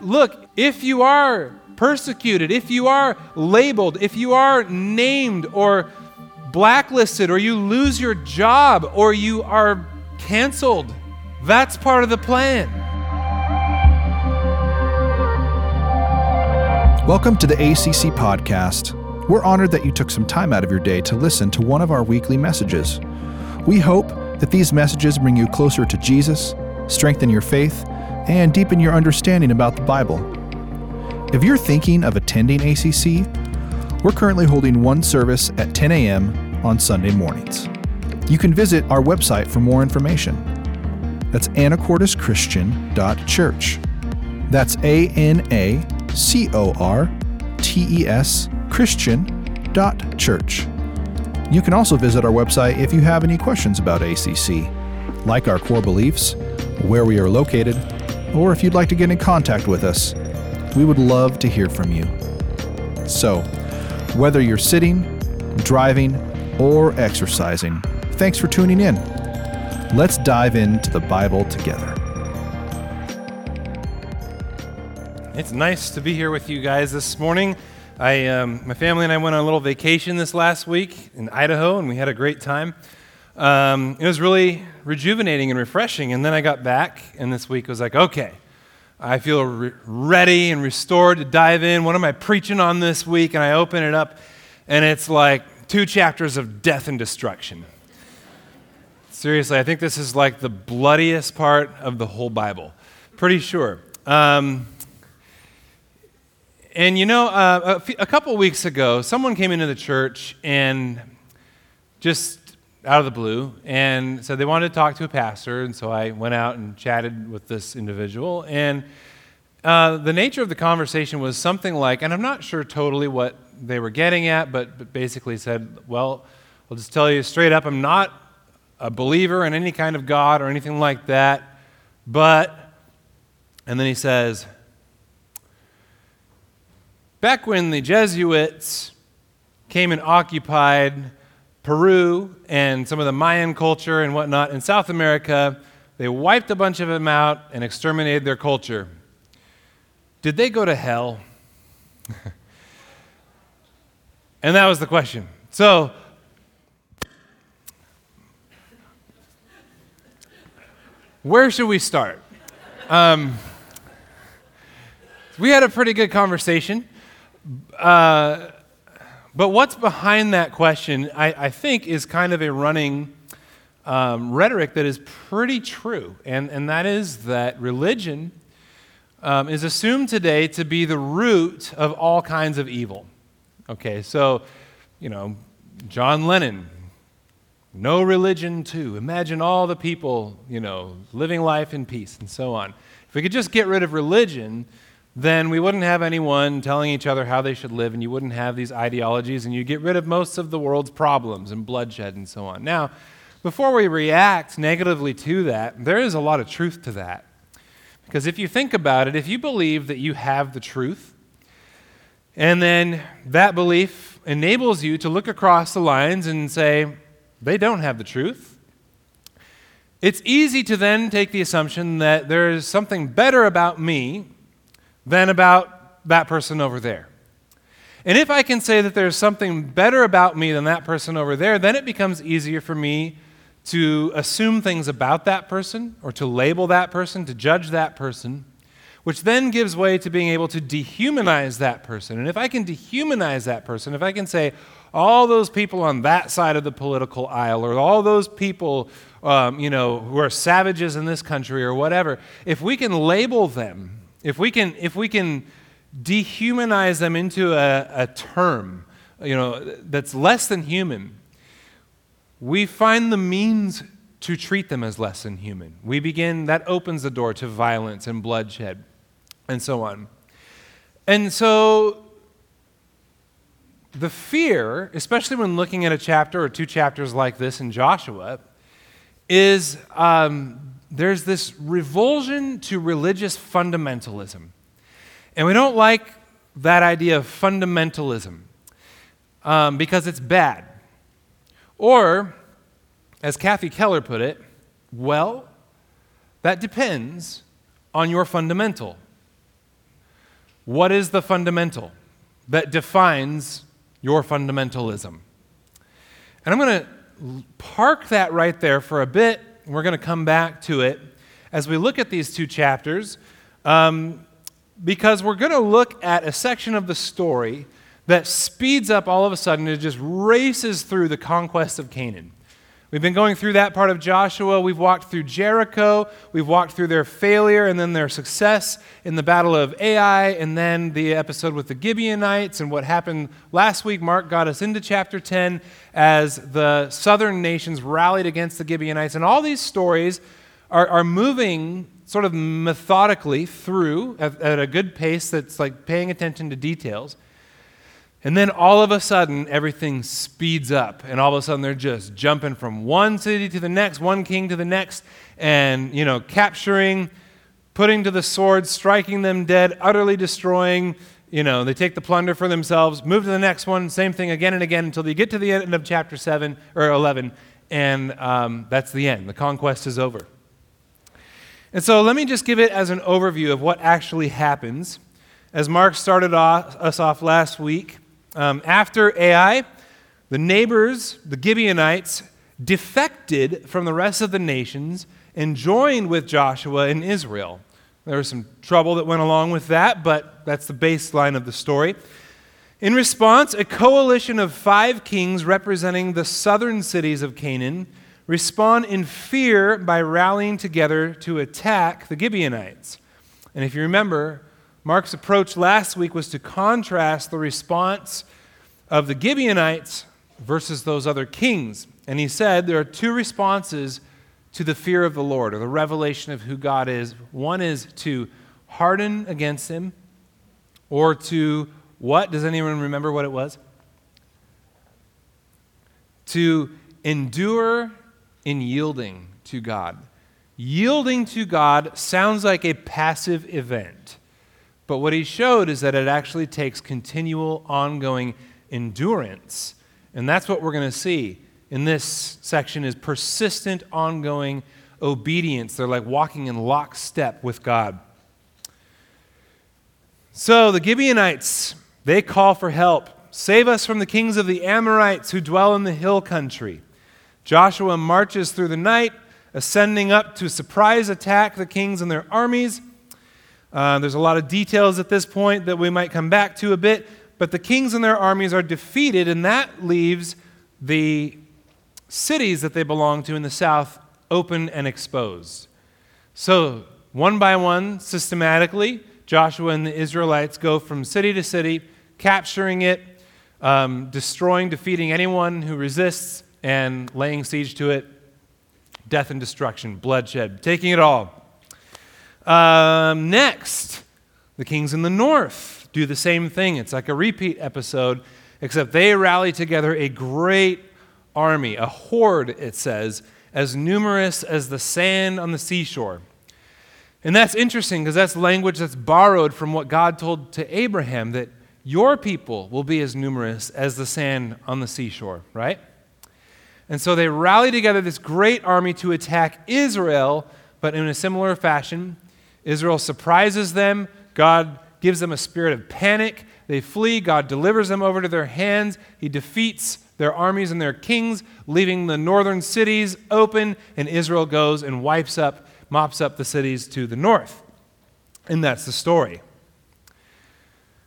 look, if you are persecuted, if you are labeled, if you are named or blacklisted, or you lose your job, or you are canceled, that's part of the plan. Welcome to the ACC podcast. We're honored that you took some time out of your day to listen to one of our weekly messages. We hope that these messages bring you closer to Jesus, strengthen your faith, and deepen your understanding about the Bible. If you're thinking of attending ACC, we're currently holding one service at 10 a.m. on Sunday mornings. You can visit our website for more information. That's anacorteschristian.church. That's A N A C O R T E S Christian.church. You can also visit our website if you have any questions about ACC, like our core beliefs, where we are located, or if you'd like to get in contact with us. We would love to hear from you. So, whether you're sitting, driving, or exercising, thanks for tuning in. Let's dive into the Bible together. It's nice to be here with you guys this morning. I, um, my family and I went on a little vacation this last week in Idaho, and we had a great time. Um, it was really rejuvenating and refreshing. And then I got back, and this week was like, okay, I feel re- ready and restored to dive in. What am I preaching on this week? And I open it up, and it's like two chapters of death and destruction. Seriously, I think this is like the bloodiest part of the whole Bible. Pretty sure. Um, and you know, uh, a, f- a couple weeks ago, someone came into the church and just out of the blue and said they wanted to talk to a pastor. And so I went out and chatted with this individual. And uh, the nature of the conversation was something like, and I'm not sure totally what they were getting at, but, but basically said, Well, I'll just tell you straight up, I'm not a believer in any kind of God or anything like that, but, and then he says, Back when the Jesuits came and occupied Peru and some of the Mayan culture and whatnot in South America, they wiped a bunch of them out and exterminated their culture. Did they go to hell? and that was the question. So, where should we start? Um, we had a pretty good conversation. Uh, but what's behind that question, I, I think, is kind of a running um, rhetoric that is pretty true. And, and that is that religion um, is assumed today to be the root of all kinds of evil. Okay, so, you know, John Lennon, no religion too. Imagine all the people, you know, living life in peace and so on. If we could just get rid of religion, then we wouldn't have anyone telling each other how they should live, and you wouldn't have these ideologies, and you get rid of most of the world's problems and bloodshed and so on. Now, before we react negatively to that, there is a lot of truth to that. Because if you think about it, if you believe that you have the truth, and then that belief enables you to look across the lines and say, they don't have the truth, it's easy to then take the assumption that there is something better about me than about that person over there. And if I can say that there's something better about me than that person over there, then it becomes easier for me to assume things about that person or to label that person, to judge that person, which then gives way to being able to dehumanize that person. And if I can dehumanize that person, if I can say, all those people on that side of the political aisle, or all those people, um, you know, who are savages in this country, or whatever, if we can label them if we can, if we can dehumanize them into a, a term, you know, that's less than human, we find the means to treat them as less than human. We begin, that opens the door to violence and bloodshed and so on. And so, the fear, especially when looking at a chapter or two chapters like this in Joshua, is um, there's this revulsion to religious fundamentalism. And we don't like that idea of fundamentalism um, because it's bad. Or, as Kathy Keller put it, well, that depends on your fundamental. what is the fundamental that defines your fundamentalism? And I'm going to park that right there for a bit. We're going to come back to it as we look at these two chapters um, because we're going to look at a section of the story that speeds up all of a sudden. It just races through the conquest of Canaan. We've been going through that part of Joshua. We've walked through Jericho. We've walked through their failure and then their success in the Battle of Ai, and then the episode with the Gibeonites and what happened last week. Mark got us into chapter 10 as the southern nations rallied against the Gibeonites. And all these stories are, are moving sort of methodically through at, at a good pace that's like paying attention to details. And then all of a sudden, everything speeds up. And all of a sudden, they're just jumping from one city to the next, one king to the next, and, you know, capturing, putting to the sword, striking them dead, utterly destroying. You know, they take the plunder for themselves, move to the next one, same thing again and again until they get to the end of chapter 7 or 11. And um, that's the end. The conquest is over. And so let me just give it as an overview of what actually happens. As Mark started off, us off last week, um, after Ai, the neighbors, the Gibeonites, defected from the rest of the nations and joined with Joshua in Israel. There was some trouble that went along with that, but that's the baseline of the story. In response, a coalition of five kings representing the southern cities of Canaan respond in fear by rallying together to attack the Gibeonites. And if you remember, Mark's approach last week was to contrast the response of the Gibeonites versus those other kings. And he said there are two responses to the fear of the Lord or the revelation of who God is. One is to harden against him, or to what? Does anyone remember what it was? To endure in yielding to God. Yielding to God sounds like a passive event. But what he showed is that it actually takes continual, ongoing endurance. And that's what we're going to see in this section is persistent, ongoing obedience. They're like walking in lockstep with God. So the Gibeonites, they call for help. Save us from the kings of the Amorites who dwell in the hill country. Joshua marches through the night, ascending up to surprise attack the kings and their armies. Uh, there's a lot of details at this point that we might come back to a bit, but the kings and their armies are defeated, and that leaves the cities that they belong to in the south open and exposed. So, one by one, systematically, Joshua and the Israelites go from city to city, capturing it, um, destroying, defeating anyone who resists, and laying siege to it. Death and destruction, bloodshed, taking it all. Um, next, the kings in the north do the same thing. It's like a repeat episode, except they rally together a great army, a horde, it says, as numerous as the sand on the seashore. And that's interesting because that's language that's borrowed from what God told to Abraham that your people will be as numerous as the sand on the seashore, right? And so they rally together this great army to attack Israel, but in a similar fashion. Israel surprises them. God gives them a spirit of panic. They flee. God delivers them over to their hands. He defeats their armies and their kings, leaving the northern cities open, and Israel goes and wipes up, mops up the cities to the north. And that's the story.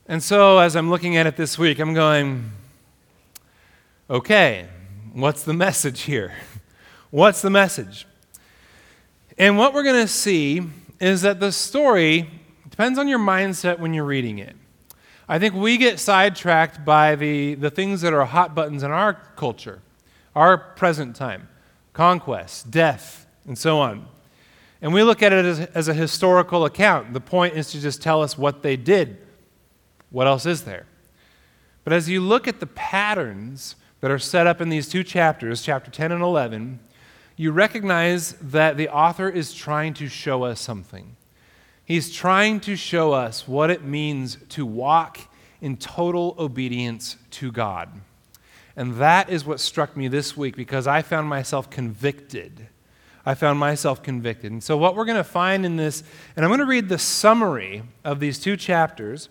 And so, as I'm looking at it this week, I'm going, okay, what's the message here? What's the message? And what we're going to see is that the story depends on your mindset when you're reading it. I think we get sidetracked by the, the things that are hot buttons in our culture, our present time conquest, death, and so on. And we look at it as, as a historical account. The point is to just tell us what they did. What else is there? But as you look at the patterns that are set up in these two chapters, chapter 10 and 11, you recognize that the author is trying to show us something. He's trying to show us what it means to walk in total obedience to God. And that is what struck me this week because I found myself convicted. I found myself convicted. And so, what we're going to find in this, and I'm going to read the summary of these two chapters,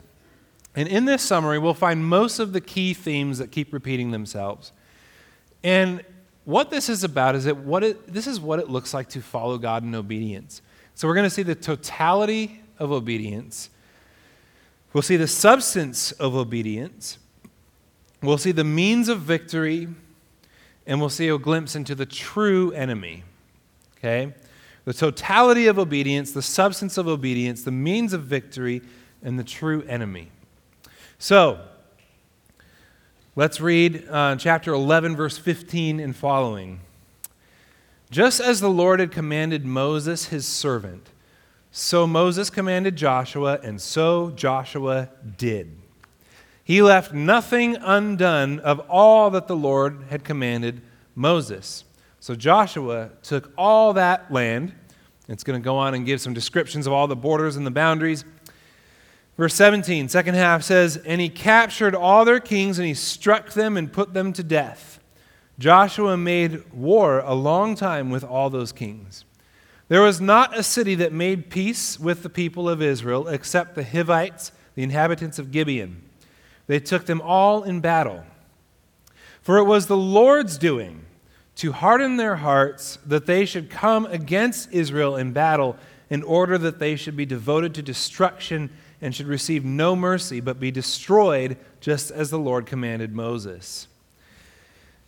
And in this summary, we'll find most of the key themes that keep repeating themselves. And what this is about is that what it, this is what it looks like to follow God in obedience. So we're going to see the totality of obedience. We'll see the substance of obedience. We'll see the means of victory. And we'll see a glimpse into the true enemy. Okay? The totality of obedience, the substance of obedience, the means of victory, and the true enemy. So, let's read uh, chapter 11, verse 15 and following. Just as the Lord had commanded Moses, his servant, so Moses commanded Joshua, and so Joshua did. He left nothing undone of all that the Lord had commanded Moses. So Joshua took all that land. It's going to go on and give some descriptions of all the borders and the boundaries. Verse 17, second half says, And he captured all their kings and he struck them and put them to death. Joshua made war a long time with all those kings. There was not a city that made peace with the people of Israel except the Hivites, the inhabitants of Gibeon. They took them all in battle. For it was the Lord's doing to harden their hearts that they should come against Israel in battle in order that they should be devoted to destruction and should receive no mercy, but be destroyed, just as the Lord commanded Moses.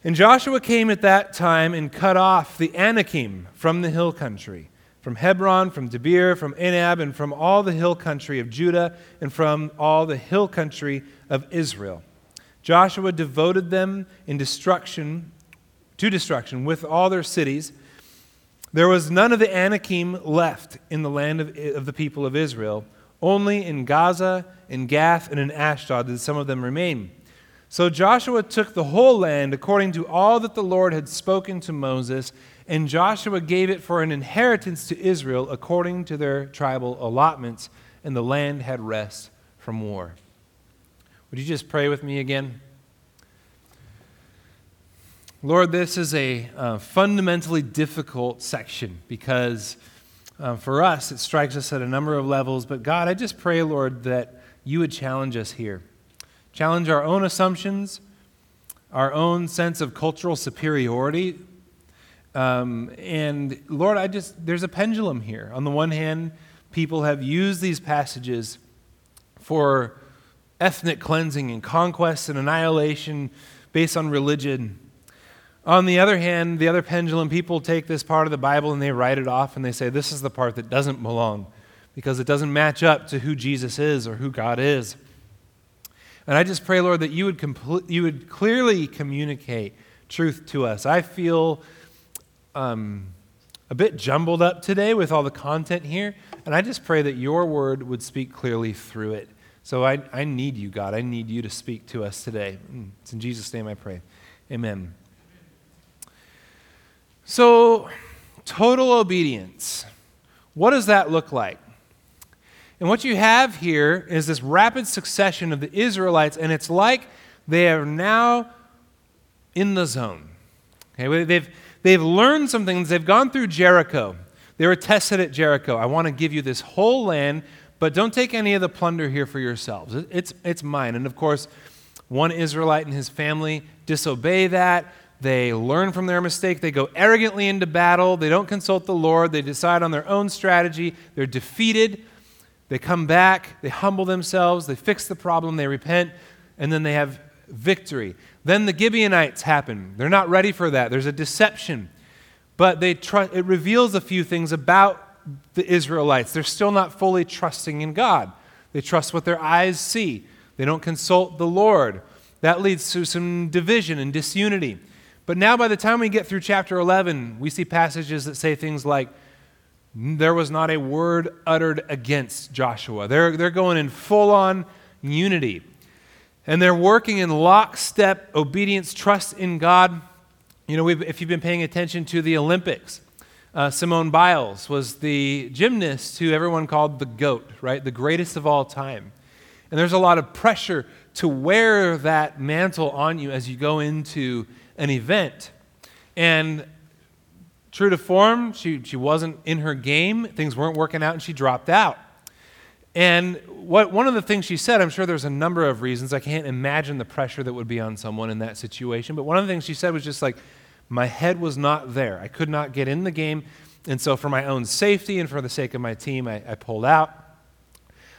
And Joshua came at that time and cut off the Anakim from the hill country, from Hebron, from Debir, from Anab, and from all the hill country of Judah, and from all the hill country of Israel. Joshua devoted them in destruction to destruction with all their cities. There was none of the Anakim left in the land of, of the people of Israel only in Gaza, in Gath, and in Ashdod did some of them remain. So Joshua took the whole land according to all that the Lord had spoken to Moses, and Joshua gave it for an inheritance to Israel according to their tribal allotments, and the land had rest from war. Would you just pray with me again? Lord, this is a uh, fundamentally difficult section because uh, for us, it strikes us at a number of levels. But God, I just pray, Lord, that you would challenge us here. Challenge our own assumptions, our own sense of cultural superiority. Um, and Lord, I just, there's a pendulum here. On the one hand, people have used these passages for ethnic cleansing and conquest and annihilation based on religion. On the other hand, the other pendulum, people take this part of the Bible and they write it off and they say, this is the part that doesn't belong because it doesn't match up to who Jesus is or who God is. And I just pray, Lord, that you would, compl- you would clearly communicate truth to us. I feel um, a bit jumbled up today with all the content here, and I just pray that your word would speak clearly through it. So I, I need you, God. I need you to speak to us today. It's in Jesus' name I pray. Amen. So, total obedience. What does that look like? And what you have here is this rapid succession of the Israelites, and it's like they are now in the zone. Okay, they've, they've learned some things. They've gone through Jericho. They were tested at Jericho. I want to give you this whole land, but don't take any of the plunder here for yourselves. It's, it's mine. And of course, one Israelite and his family disobey that. They learn from their mistake. They go arrogantly into battle. They don't consult the Lord. They decide on their own strategy. They're defeated. They come back. They humble themselves. They fix the problem. They repent. And then they have victory. Then the Gibeonites happen. They're not ready for that. There's a deception. But they tr- it reveals a few things about the Israelites. They're still not fully trusting in God. They trust what their eyes see. They don't consult the Lord. That leads to some division and disunity. But now, by the time we get through chapter 11, we see passages that say things like, There was not a word uttered against Joshua. They're, they're going in full on unity. And they're working in lockstep obedience, trust in God. You know, if you've been paying attention to the Olympics, uh, Simone Biles was the gymnast who everyone called the GOAT, right? The greatest of all time. And there's a lot of pressure to wear that mantle on you as you go into an event. And true to form, she, she wasn't in her game. Things weren't working out, and she dropped out. And what, one of the things she said, I'm sure there's a number of reasons. I can't imagine the pressure that would be on someone in that situation. But one of the things she said was just like, my head was not there. I could not get in the game. And so, for my own safety and for the sake of my team, I, I pulled out.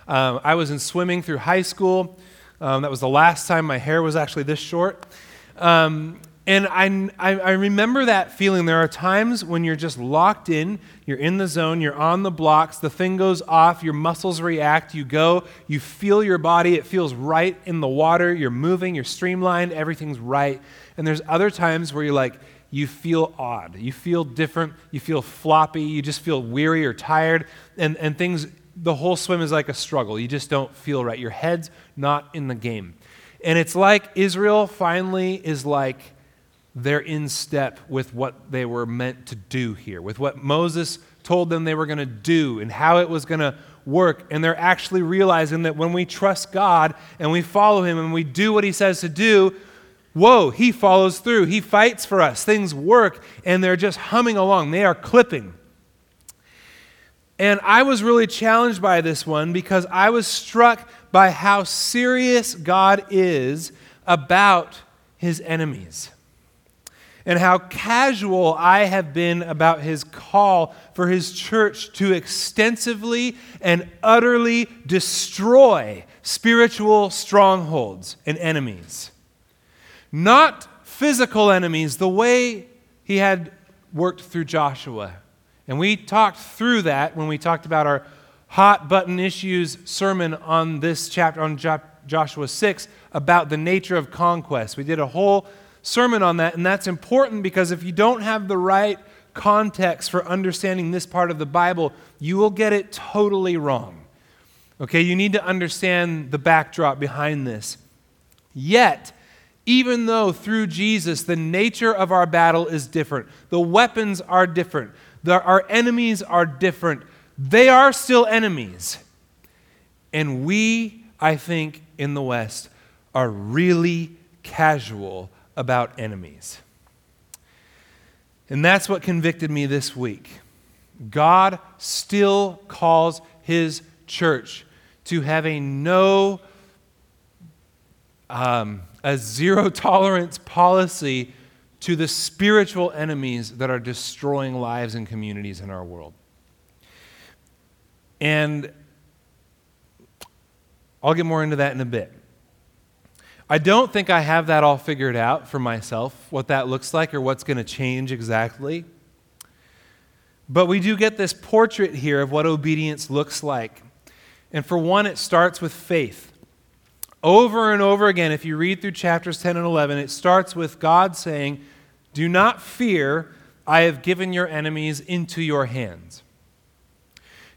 Um, I was in swimming through high school. Um, that was the last time my hair was actually this short. Um, and I, I, remember that feeling. There are times when you're just locked in, you're in the zone, you're on the blocks, the thing goes off, your muscles react, you go, you feel your body, it feels right in the water, you're moving, you're streamlined, everything's right. And there's other times where you're like, you feel odd, you feel different, you feel floppy, you just feel weary or tired, and, and things, the whole swim is like a struggle. You just don't feel right. Your head's not in the game. And it's like Israel finally is like, they're in step with what they were meant to do here, with what Moses told them they were going to do and how it was going to work. And they're actually realizing that when we trust God and we follow Him and we do what He says to do, whoa, He follows through. He fights for us. Things work, and they're just humming along. They are clipping. And I was really challenged by this one because I was struck by how serious God is about His enemies and how casual I have been about his call for his church to extensively and utterly destroy spiritual strongholds and enemies. Not physical enemies, the way he had worked through Joshua. And we talked through that when we talked about our hot button issues sermon on this chapter, on Joshua 6, about the nature of conquest. We did a whole sermon on that, and that's important because if you don't have the right context for understanding this part of the Bible, you will get it totally wrong. Okay, you need to understand the backdrop behind this. Yet, even though through Jesus the nature of our battle is different, the weapons are different, the, our enemies are different, they are still enemies. And we, I think, in the West, are really casual about enemies. And that's what convicted me this week. God still calls his church to have a no, um, a zero tolerance policy to the spiritual enemies that are destroying lives and communities in our world. And I'll get more into that in a bit. I don't think I have that all figured out for myself, what that looks like or what's going to change exactly. But we do get this portrait here of what obedience looks like. And for one, it starts with faith. Over and over again, if you read through chapters 10 and 11, it starts with God saying, Do not fear, I have given your enemies into your hands.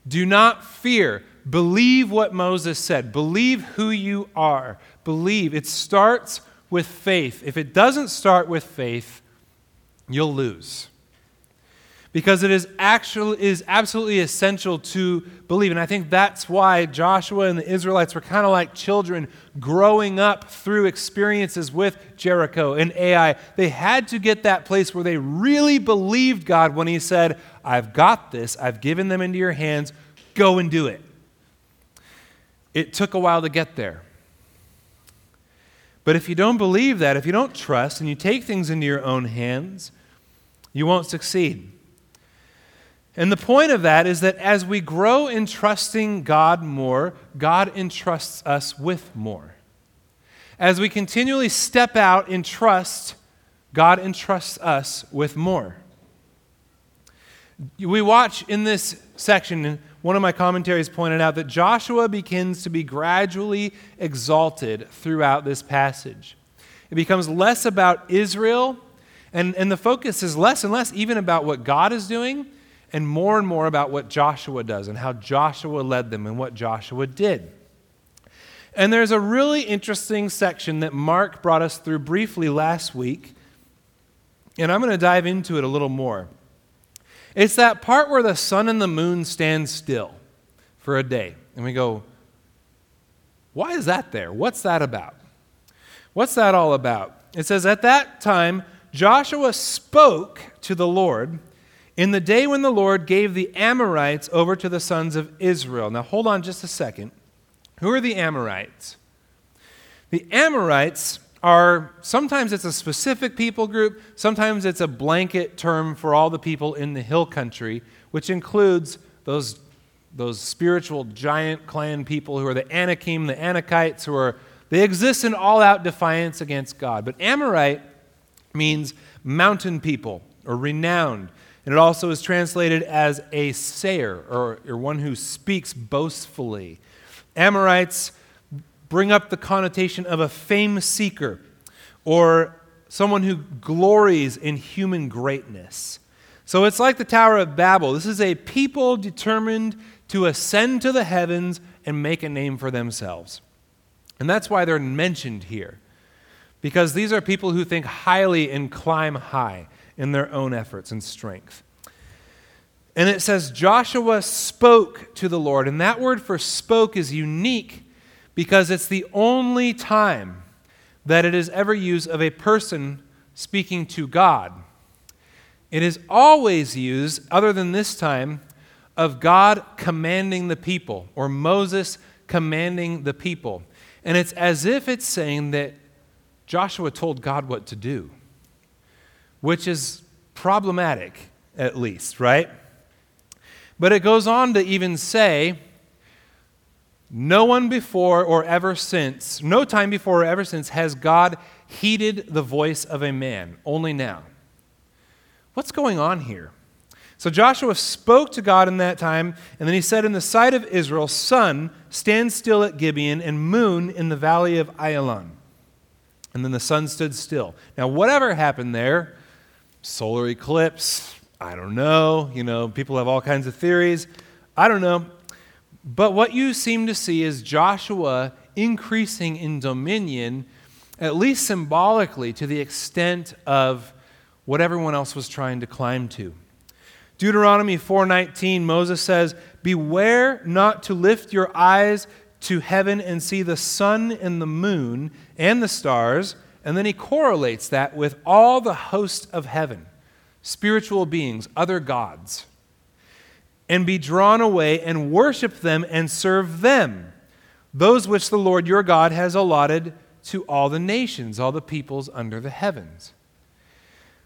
Do not fear. Believe what Moses said. Believe who you are believe. It starts with faith. If it doesn't start with faith, you'll lose. Because it is actually is absolutely essential to believe. And I think that's why Joshua and the Israelites were kind of like children growing up through experiences with Jericho and Ai. They had to get that place where they really believed God when He said, I've got this, I've given them into your hands, go and do it. It took a while to get there. But if you don't believe that, if you don't trust, and you take things into your own hands, you won't succeed. And the point of that is that as we grow in trusting God more, God entrusts us with more. As we continually step out in trust, God entrusts us with more. We watch in this section one of my commentaries pointed out that Joshua begins to be gradually exalted throughout this passage. It becomes less about Israel, and, and the focus is less and less even about what God is doing, and more and more about what Joshua does and how Joshua led them and what Joshua did. And there's a really interesting section that Mark brought us through briefly last week, and I'm going to dive into it a little more. It's that part where the sun and the moon stand still for a day. And we go, why is that there? What's that about? What's that all about? It says, At that time, Joshua spoke to the Lord in the day when the Lord gave the Amorites over to the sons of Israel. Now, hold on just a second. Who are the Amorites? The Amorites are sometimes it's a specific people group, sometimes it's a blanket term for all the people in the hill country, which includes those, those spiritual giant clan people who are the Anakim, the Anakites, who are they exist in all out defiance against God. But Amorite means mountain people or renowned. And it also is translated as a sayer or, or one who speaks boastfully. Amorites bring up the connotation of a fame seeker or someone who glories in human greatness. So it's like the Tower of Babel. This is a people determined to ascend to the heavens and make a name for themselves. And that's why they're mentioned here. Because these are people who think highly and climb high in their own efforts and strength. And it says, Joshua spoke to the Lord. And that word for spoke is unique because it's the only time that it is ever used of a person speaking to God. It is always used, other than this time, of God commanding the people or Moses commanding the people. And it's as if it's saying that Joshua told God what to do, which is problematic, at least, right? But it goes on to even say, no one before or ever since, no time before or ever since, has God heeded the voice of a man, only now. What's going on here? So Joshua spoke to God in that time, and then he said, In the sight of Israel, sun, stand still at Gibeon, and moon in the valley of Ayalon. And then the sun stood still. Now, whatever happened there, solar eclipse, I don't know. You know, people have all kinds of theories. I don't know. But what you seem to see is Joshua increasing in dominion, at least symbolically, to the extent of what everyone else was trying to climb to. Deuteronomy 4:19 Moses says, "Beware not to lift your eyes to heaven and see the sun and the moon and the stars." And then he correlates that with all the host of heaven, spiritual beings, other gods. And be drawn away and worship them and serve them, those which the Lord your God has allotted to all the nations, all the peoples under the heavens.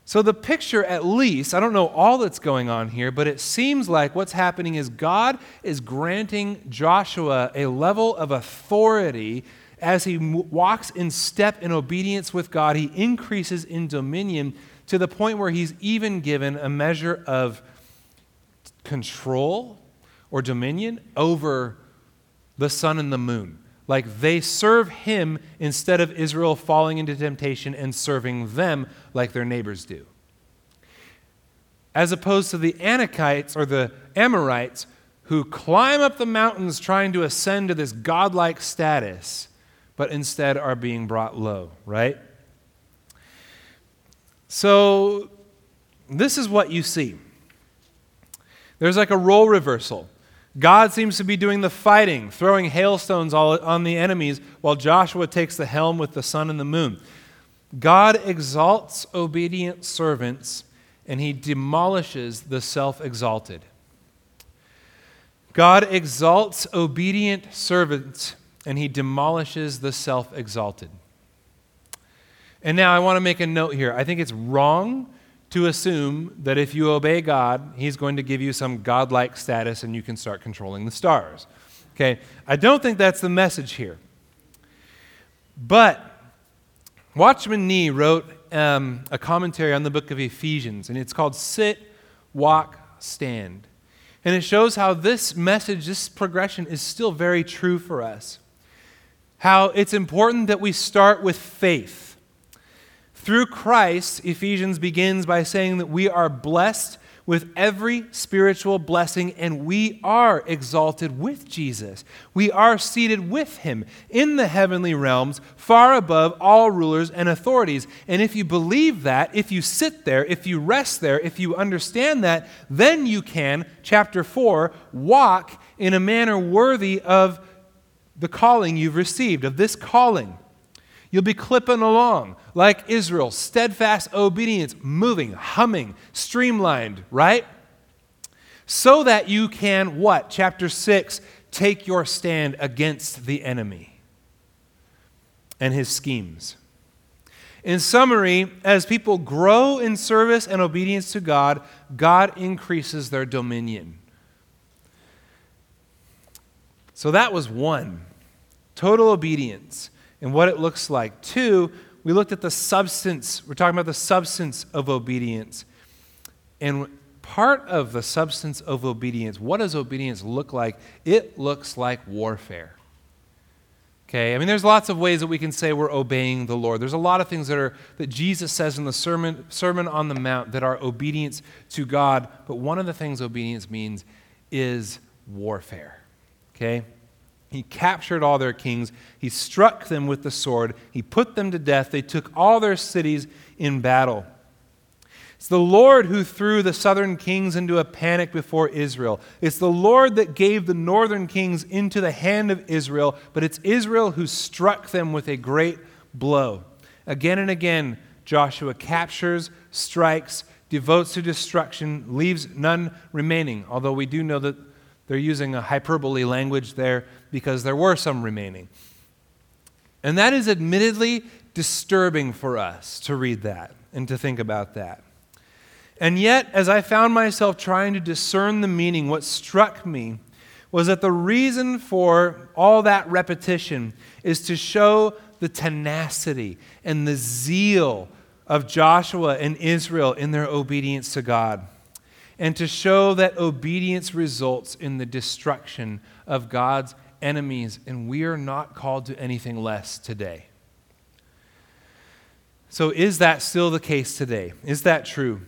So, the picture, at least, I don't know all that's going on here, but it seems like what's happening is God is granting Joshua a level of authority as he walks in step in obedience with God. He increases in dominion to the point where he's even given a measure of control or dominion over the sun and the moon. Like they serve him instead of Israel falling into temptation and serving them like their neighbors do. As opposed to the Anakites or the Amorites who climb up the mountains trying to ascend to this godlike status, but instead are being brought low, right? So, this is what you see. There's like a role reversal. God seems to be doing the fighting, throwing hailstones all on the enemies, while Joshua takes the helm with the sun and the moon. God exalts obedient servants and he demolishes the self exalted. God exalts obedient servants and he demolishes the self exalted. And now I want to make a note here. I think it's wrong to assume that if you obey God, He's going to give you some godlike status and you can start controlling the stars. Okay? I don't think that's the message here. But Watchman Nee wrote um, a commentary on the book of Ephesians, and it's called Sit, Walk, Stand. And it shows how this message, this progression, is still very true for us. How it's important that we start with faith through Christ, Ephesians begins by saying that we are blessed with every spiritual blessing and we are exalted with Jesus. We are seated with him in the heavenly realms, far above all rulers and authorities. And if you believe that, if you sit there, if you rest there, if you understand that, then you can, chapter 4, walk in a manner worthy of the calling you've received, of this calling. You'll be clipping along like Israel, steadfast obedience, moving, humming, streamlined, right? so that you can, what? Chapter 6, take your stand against the enemy and his schemes. In summary, as people grow in service and obedience to God, God increases their dominion. So that was one total obedience and what it looks like. Two, we looked at the substance. We're talking about the substance of obedience. And part of the substance of obedience, what does obedience look like? It looks like warfare. Okay, I mean, there's lots of ways that we can say we're obeying the Lord. There's a lot of things that are that Jesus says in the sermon, sermon on the Mount that are obedience to God. But one of the things obedience means is warfare. Okay, he captured all their kings. He struck them with the sword. He put them to death. They took all their cities in battle. It's the Lord who threw the southern kings into a panic before Israel. It's the Lord that gave the northern kings into the hand of Israel, but it's Israel who struck them with a great blow. Again and again, Joshua captures, strikes, devotes to destruction, leaves none remaining, although we do know that they're using a hyperbole language there because there were some remaining. And that is admittedly disturbing for us to read that and to think about that. And yet, as I found myself trying to discern the meaning, what struck me was that the reason for all that repetition is to show the tenacity and the zeal of Joshua and Israel in their obedience to God, and to show that obedience results in the destruction of God's enemies, and we are not called to anything less today. So, is that still the case today? Is that true?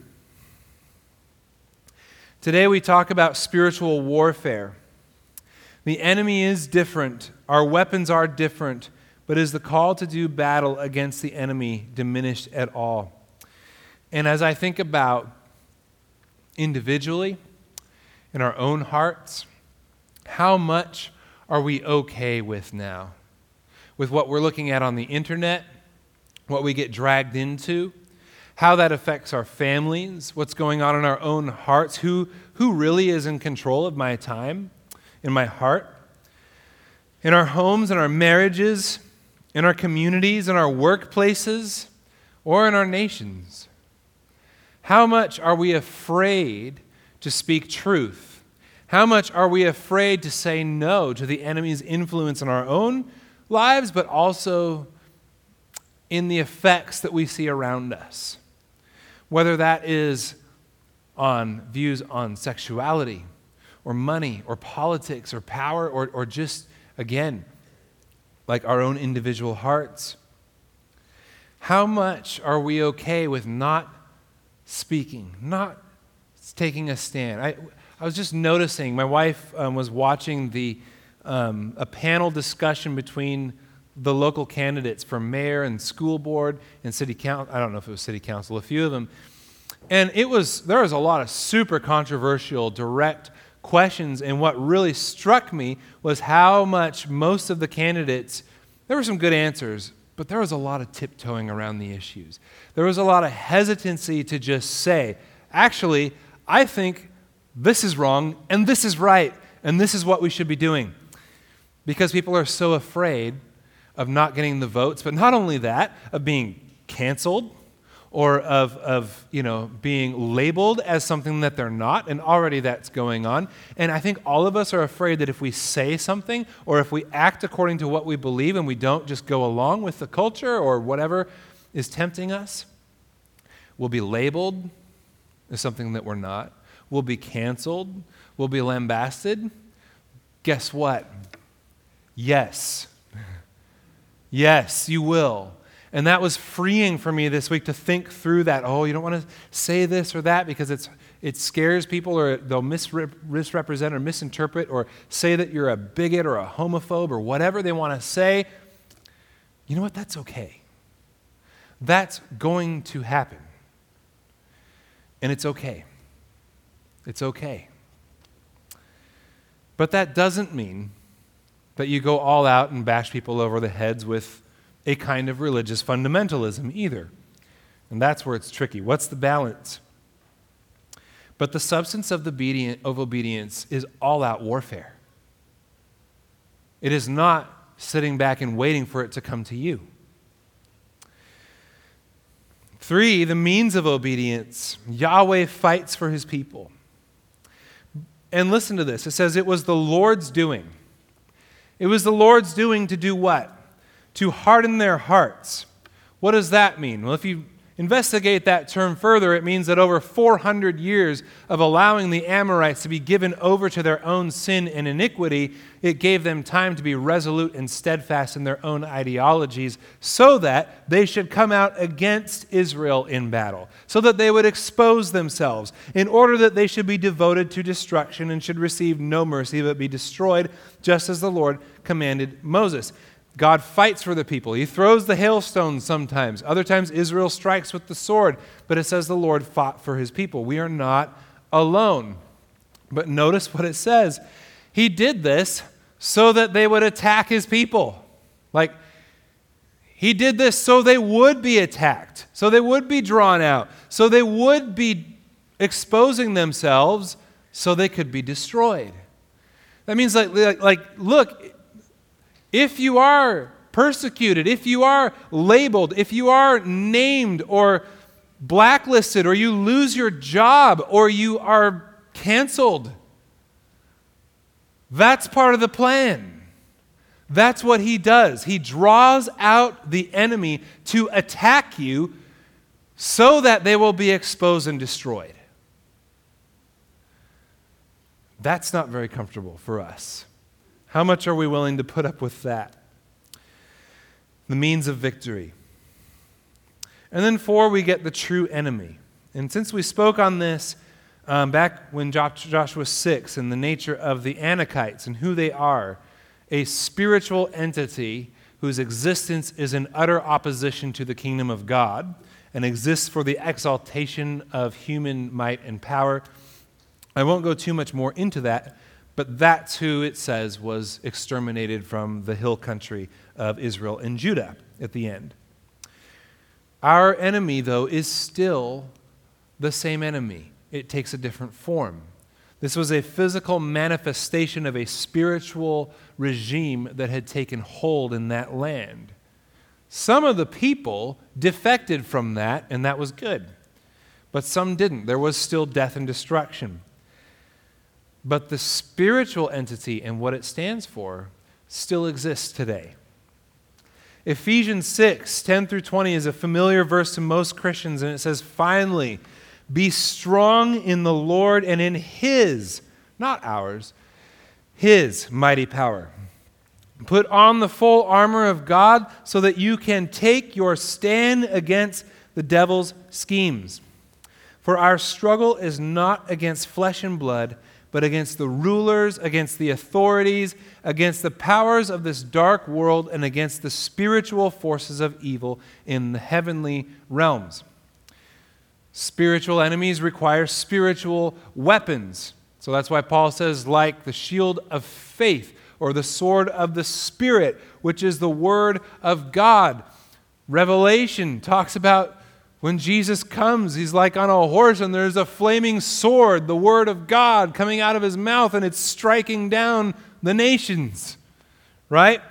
Today we talk about spiritual warfare. The enemy is different, our weapons are different, but is the call to do battle against the enemy diminished at all? And as I think about individually, in our own hearts, how much are we okay with now? With what we're looking at on the internet, what we get dragged into, how that affects our families, what's going on in our own hearts, who, who really is in control of my time, in my heart, in our homes, in our marriages, in our communities, in our workplaces, or in our nations. How much are we afraid to speak truth? How much are we afraid to say no to the enemy's influence in our own lives, but also in the effects that we see around us? whether that is on views on sexuality or money or politics or power or, or just, again, like our own individual hearts. How much are we okay with not speaking, not taking a stand? I, I was just noticing, my wife um, was watching the, um, a panel discussion between the local candidates for mayor and school board and city council. I don't know if it was city council, a few of them. And it was, there was a lot of super controversial, direct questions. And what really struck me was how much most of the candidates, there were some good answers, but there was a lot of tiptoeing around the issues. There was a lot of hesitancy to just say, actually, I think this is wrong and this is right and this is what we should be doing. Because people are so afraid of not getting the votes, but not only that, of being canceled or of, of you know, being labeled as something that they're not, and already that's going on. And I think all of us are afraid that if we say something or if we act according to what we believe and we don't just go along with the culture or whatever is tempting us, we'll be labeled as something that we're not. We'll be canceled. We'll be lambasted. Guess what? Yes, Yes, you will. And that was freeing for me this week to think through that. Oh, you don't want to say this or that because it's, it scares people or they'll misrepresent or misinterpret or say that you're a bigot or a homophobe or whatever they want to say. You know what? That's okay. That's going to happen. And it's okay. It's okay. But that doesn't mean that you go all out and bash people over the heads with a kind of religious fundamentalism either. And that's where it's tricky. What's the balance? But the substance of, the obedient, of obedience is all out warfare. It is not sitting back and waiting for it to come to you. Three, the means of obedience. Yahweh fights for his people. And listen to this it says, It was the Lord's doing. It was the Lord's doing to do what? To harden their hearts. What does that mean? Well, if you investigate that term further, it means that over 400 years of allowing the Amorites to be given over to their own sin and iniquity, it gave them time to be resolute and steadfast in their own ideologies so that they should come out against Israel in battle, so that they would expose themselves, in order that they should be devoted to destruction and should receive no mercy but be destroyed, just as the Lord commanded Moses. God fights for the people. He throws the hailstones sometimes. Other times, Israel strikes with the sword. But it says the Lord fought for his people. We are not alone. But notice what it says He did this so that they would attack his people. Like, he did this so they would be attacked, so they would be drawn out, so they would be exposing themselves so they could be destroyed. That means, like, like, like look, if you are persecuted, if you are labeled, if you are named or blacklisted, or you lose your job, or you are canceled, that's part of the plan. That's what he does. He draws out the enemy to attack you so that they will be exposed and destroyed. That's not very comfortable for us. How much are we willing to put up with that? The means of victory. And then, four, we get the true enemy. And since we spoke on this um, back when Joshua 6 and the nature of the Anakites and who they are, a spiritual entity whose existence is in utter opposition to the kingdom of God and exists for the exaltation of human might and power. I won't go too much more into that but that's who it says was exterminated from the hill country of Israel and Judah at the end. Our enemy, though, is still the same enemy. It takes a different form. This was a physical manifestation of a spiritual regime that had taken hold in that land. Some of the people defected from that, and that was good. But some didn't. There was still death and destruction. But the spiritual entity and what it stands for still exists today. Ephesians 6 10 through 20 is a familiar verse to most Christians, and it says, Finally, be strong in the Lord and in His, not ours, His mighty power. Put on the full armor of God so that you can take your stand against the devil's schemes. For our struggle is not against flesh and blood but against the rulers, against the authorities, against the powers of this dark world, and against the spiritual forces of evil in the heavenly realms. Spiritual enemies require spiritual weapons. So that's why Paul says, like the shield of faith or the sword of the Spirit, which is the word of God. Revelation talks about when Jesus comes, he's like on a horse, and there's a flaming sword, the word of God, coming out of his mouth, and it's striking down the nations, right?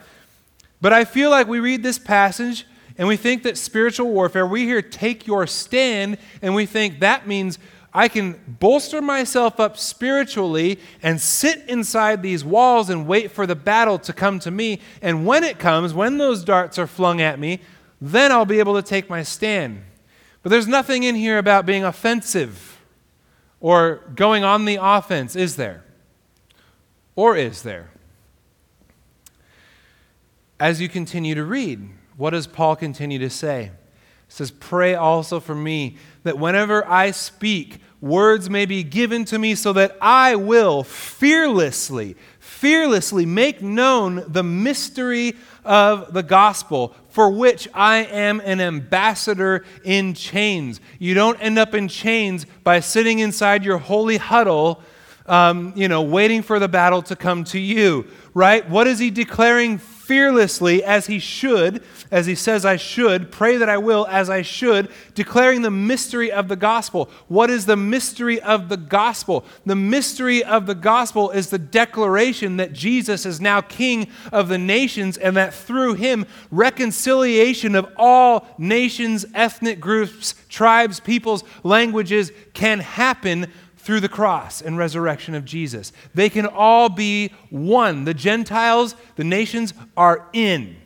But I feel like we read this passage and we think that spiritual warfare, we hear take your stand, and we think that means I can bolster myself up spiritually and sit inside these walls and wait for the battle to come to me. And when it comes, when those darts are flung at me, then I'll be able to take my stand. But there's nothing in here about being offensive or going on the offense, is there? Or is there? As you continue to read, what does Paul continue to say? He says, Pray also for me that whenever I speak, words may be given to me so that I will fearlessly, fearlessly make known the mystery of the gospel, for which I am an ambassador in chains. You don't end up in chains by sitting inside your holy huddle um, you know, waiting for the battle to come to you, right? What is he declaring fearlessly as he should, as he says, I should, pray that I will as I should, declaring the mystery of the gospel. What is the mystery of the gospel? The mystery of the gospel is the declaration that Jesus is now king of the nations and that through him, reconciliation of all nations, ethnic groups, tribes, peoples, languages can happen through the cross and resurrection of Jesus. They can all be one. The Gentiles, the nations are in.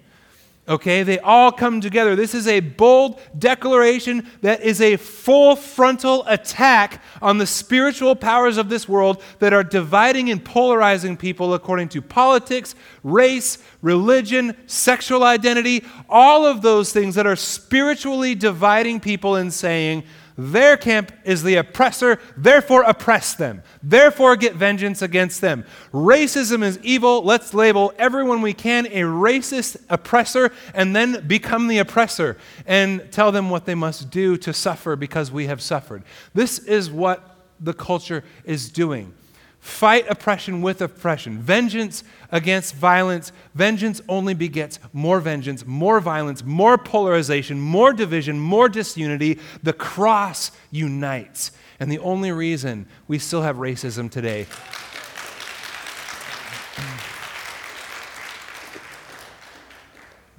Okay, they all come together. This is a bold declaration that is a full frontal attack on the spiritual powers of this world that are dividing and polarizing people according to politics, race, religion, sexual identity, all of those things that are spiritually dividing people and saying, their camp is the oppressor, therefore oppress them. Therefore get vengeance against them. Racism is evil. Let's label everyone we can a racist oppressor and then become the oppressor and tell them what they must do to suffer because we have suffered. This is what the culture is doing. Fight oppression with oppression. Vengeance against violence. Vengeance only begets more vengeance, more violence, more polarization, more division, more disunity. The cross unites. And the only reason we still have racism today.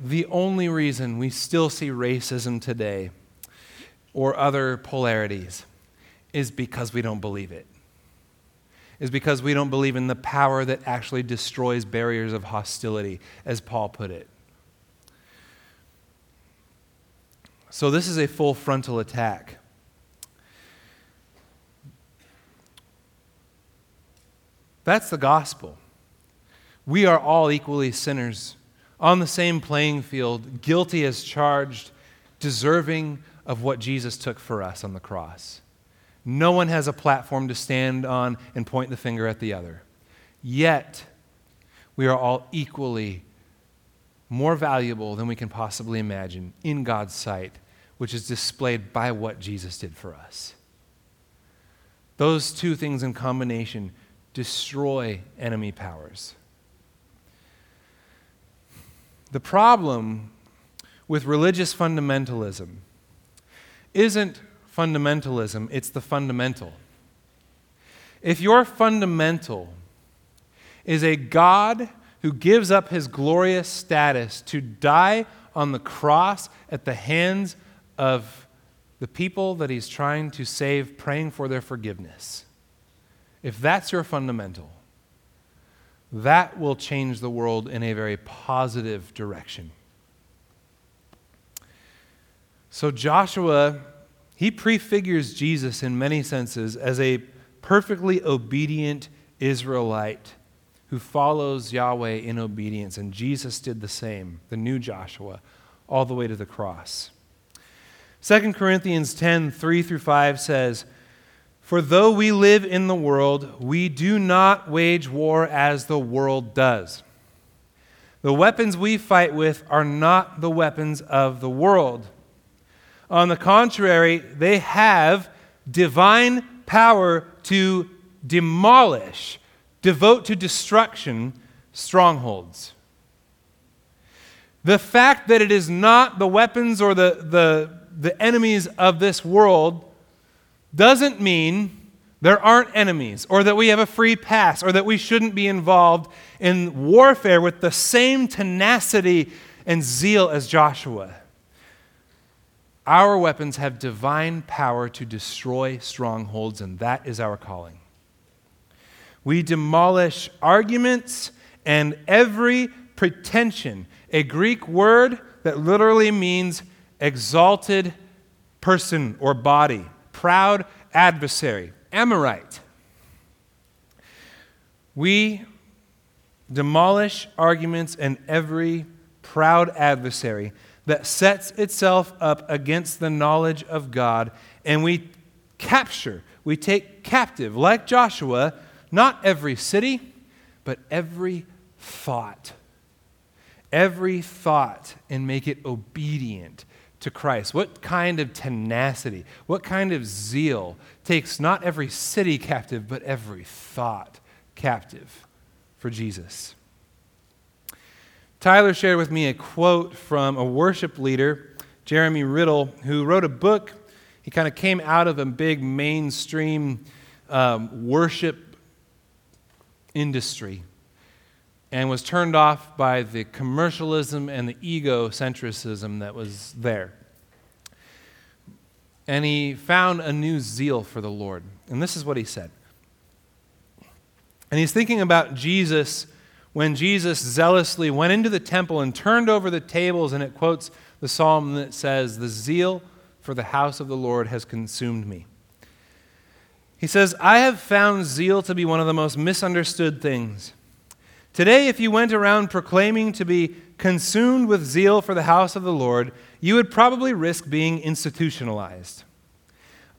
the only reason we still see racism today or other polarities is because we don't believe it is because we don't believe in the power that actually destroys barriers of hostility, as Paul put it. So, this is a full frontal attack. That's the gospel. We are all equally sinners, on the same playing field, guilty as charged, deserving of what Jesus took for us on the cross. No one has a platform to stand on and point the finger at the other. Yet, we are all equally more valuable than we can possibly imagine in God's sight, which is displayed by what Jesus did for us. Those two things in combination destroy enemy powers. The problem with religious fundamentalism isn't fundamentalism, it's the fundamental. If your fundamental is a God who gives up his glorious status to die on the cross at the hands of the people that he's trying to save, praying for their forgiveness, if that's your fundamental, that will change the world in a very positive direction. So, Joshua he prefigures Jesus in many senses as a perfectly obedient Israelite who follows Yahweh in obedience. And Jesus did the same, the new Joshua, all the way to the cross. 2 Corinthians 10 3 through 5 says, For though we live in the world, we do not wage war as the world does. The weapons we fight with are not the weapons of the world. On the contrary, they have divine power to demolish, devote to destruction strongholds. The fact that it is not the weapons or the, the, the enemies of this world doesn't mean there aren't enemies or that we have a free pass or that we shouldn't be involved in warfare with the same tenacity and zeal as Joshua. Our weapons have divine power to destroy strongholds, and that is our calling. We demolish arguments and every pretension, a Greek word that literally means exalted person or body, proud adversary, Amorite. We demolish arguments and every proud adversary that sets itself up against the knowledge of God, and we capture, we take captive, like Joshua, not every city, but every thought. Every thought, and make it obedient to Christ? What kind of tenacity, what kind of zeal takes not every city captive, but every thought captive for Jesus? Tyler shared with me a quote from a worship leader, Jeremy Riddle, who wrote a book. He kind of came out of a big mainstream um, worship industry and was turned off by the commercialism and the egocentrism that was there. And he found a new zeal for the Lord. And this is what he said. And he's thinking about Jesus when Jesus zealously went into the temple and turned over the tables, and it quotes the psalm that says, The zeal for the house of the Lord has consumed me. He says, I have found zeal to be one of the most misunderstood things. Today, if you went around proclaiming to be consumed with zeal for the house of the Lord, you would probably risk being institutionalized.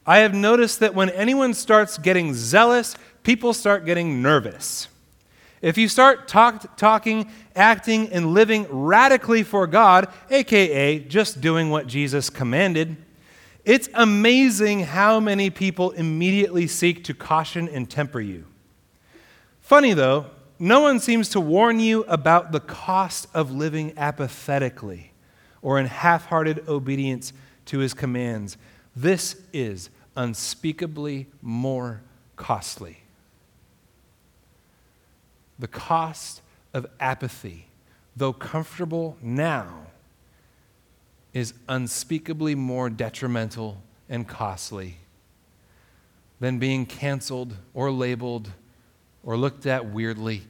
I have noticed that when anyone starts getting zealous, people start getting nervous. If you start talk, talking, acting, and living radically for God, aka just doing what Jesus commanded, it's amazing how many people immediately seek to caution and temper you. Funny though, no one seems to warn you about the cost of living apathetically or in half hearted obedience to his commands. This is unspeakably more costly. The cost of apathy, though comfortable now, is unspeakably more detrimental and costly than being canceled or labeled or looked at weirdly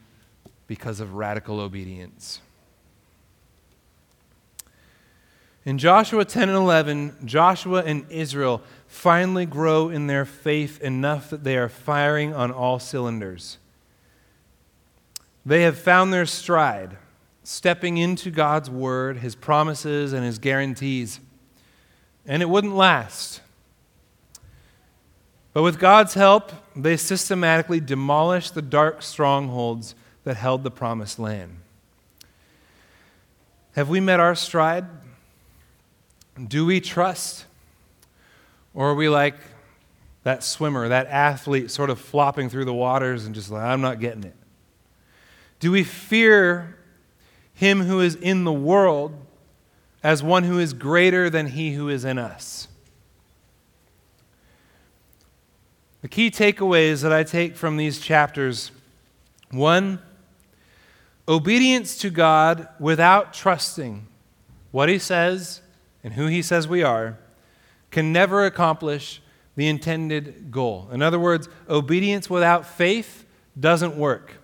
because of radical obedience. In Joshua 10 and 11, Joshua and Israel finally grow in their faith enough that they are firing on all cylinders. They have found their stride, stepping into God's word, his promises, and his guarantees. And it wouldn't last. But with God's help, they systematically demolished the dark strongholds that held the promised land. Have we met our stride? Do we trust? Or are we like that swimmer, that athlete, sort of flopping through the waters and just like, I'm not getting it? Do we fear him who is in the world as one who is greater than he who is in us? The key takeaways that I take from these chapters one, obedience to God without trusting what He says and who He says we are can never accomplish the intended goal. In other words, obedience without faith doesn't work.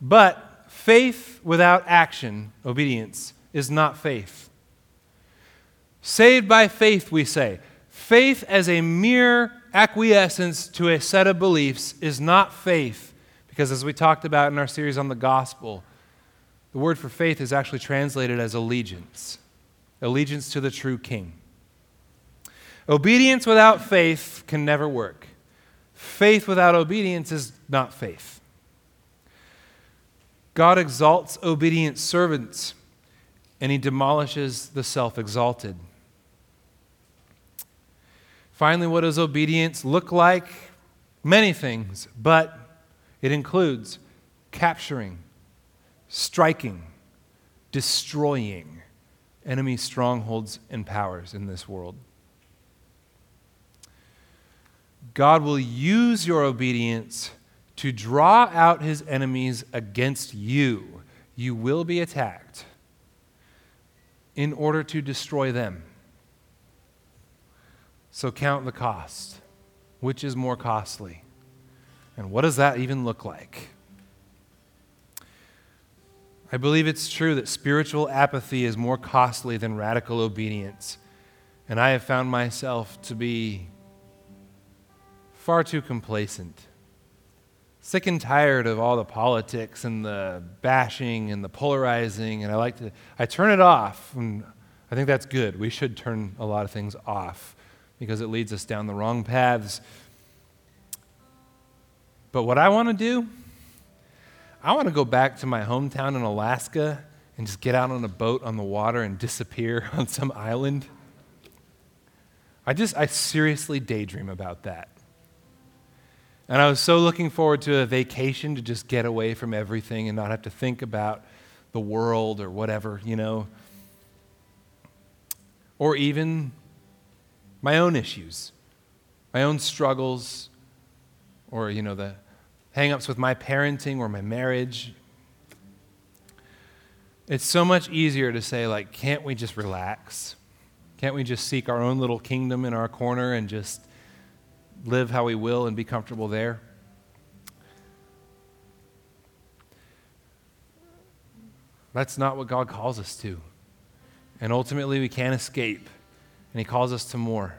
But faith without action, obedience, is not faith. Saved by faith, we say. Faith as a mere acquiescence to a set of beliefs is not faith, because as we talked about in our series on the gospel, the word for faith is actually translated as allegiance allegiance to the true king. Obedience without faith can never work. Faith without obedience is not faith. God exalts obedient servants and he demolishes the self exalted. Finally, what does obedience look like? Many things, but it includes capturing, striking, destroying enemy strongholds and powers in this world. God will use your obedience to draw out his enemies against you. You will be attacked in order to destroy them. So count the cost. Which is more costly? And what does that even look like? I believe it's true that spiritual apathy is more costly than radical obedience. And I have found myself to be far too complacent. Sick and tired of all the politics and the bashing and the polarizing, and I like to I turn it off. And I think that's good. We should turn a lot of things off because it leads us down the wrong paths. But what I want to do, I want to go back to my hometown in Alaska and just get out on a boat on the water and disappear on some island I just, I seriously daydream about that. And I was so looking forward to a vacation to just get away from everything and not have to think about the world or whatever, you know. Or even my own issues, my own struggles, or, you know, the hangups with my parenting or my marriage. It's so much easier to say, like, can't we just relax? Can't we just seek our own little kingdom in our corner and just live how we will and be comfortable there? That's not what God calls us to. And ultimately, we can't escape. And He calls us to more.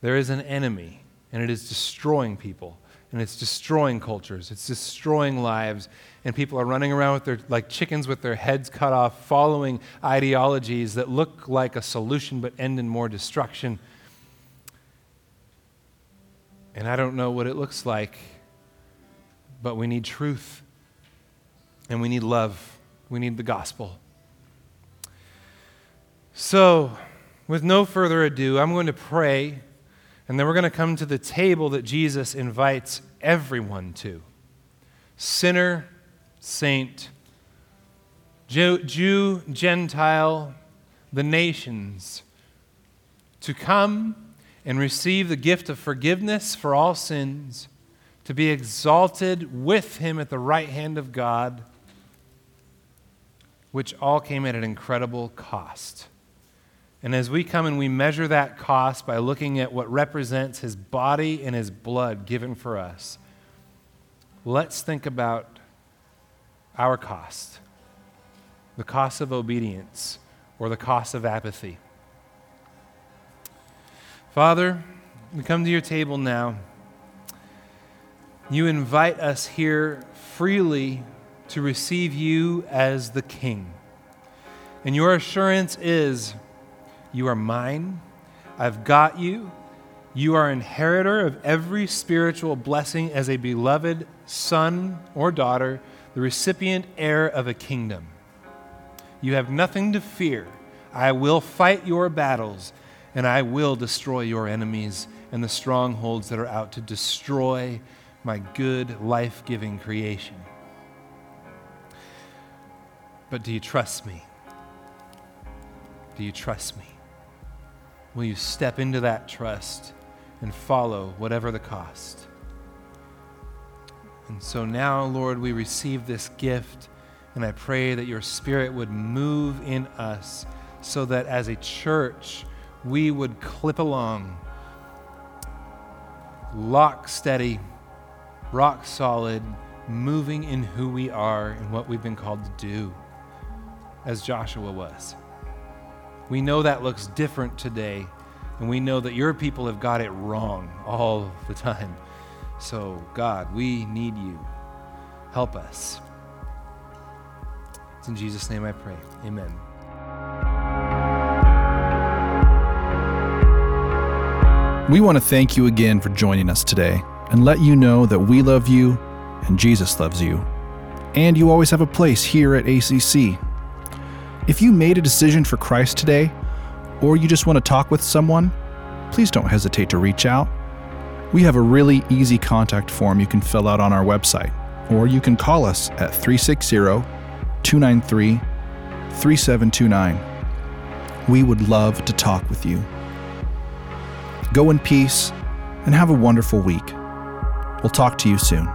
There is an enemy, and it is destroying people, and it's destroying cultures, it's destroying lives, and people are running around with their, like chickens with their heads cut off, following ideologies that look like a solution but end in more destruction. And I don't know what it looks like, but we need truth, and we need love, we need the gospel. So, with no further ado, I'm going to pray, and then we're going to come to the table that Jesus invites everyone to sinner, saint, Jew, Jew, Gentile, the nations, to come and receive the gift of forgiveness for all sins, to be exalted with him at the right hand of God, which all came at an incredible cost. And as we come and we measure that cost by looking at what represents his body and his blood given for us, let's think about our cost the cost of obedience or the cost of apathy. Father, we come to your table now. You invite us here freely to receive you as the King. And your assurance is you are mine. I've got you. You are inheritor of every spiritual blessing as a beloved son or daughter, the recipient heir of a kingdom. You have nothing to fear. I will fight your battles, and I will destroy your enemies and the strongholds that are out to destroy my good, life giving creation. But do you trust me? Do you trust me? Will you step into that trust and follow whatever the cost? And so now, Lord, we receive this gift, and I pray that your Spirit would move in us so that as a church, we would clip along, lock steady, rock solid, moving in who we are and what we've been called to do, as Joshua was. We know that looks different today, and we know that your people have got it wrong all the time. So, God, we need you. Help us. It's in Jesus' name I pray. Amen. We want to thank you again for joining us today and let you know that we love you and Jesus loves you. And you always have a place here at ACC. If you made a decision for Christ today, or you just want to talk with someone, please don't hesitate to reach out. We have a really easy contact form you can fill out on our website, or you can call us at 360 293 3729. We would love to talk with you. Go in peace and have a wonderful week. We'll talk to you soon.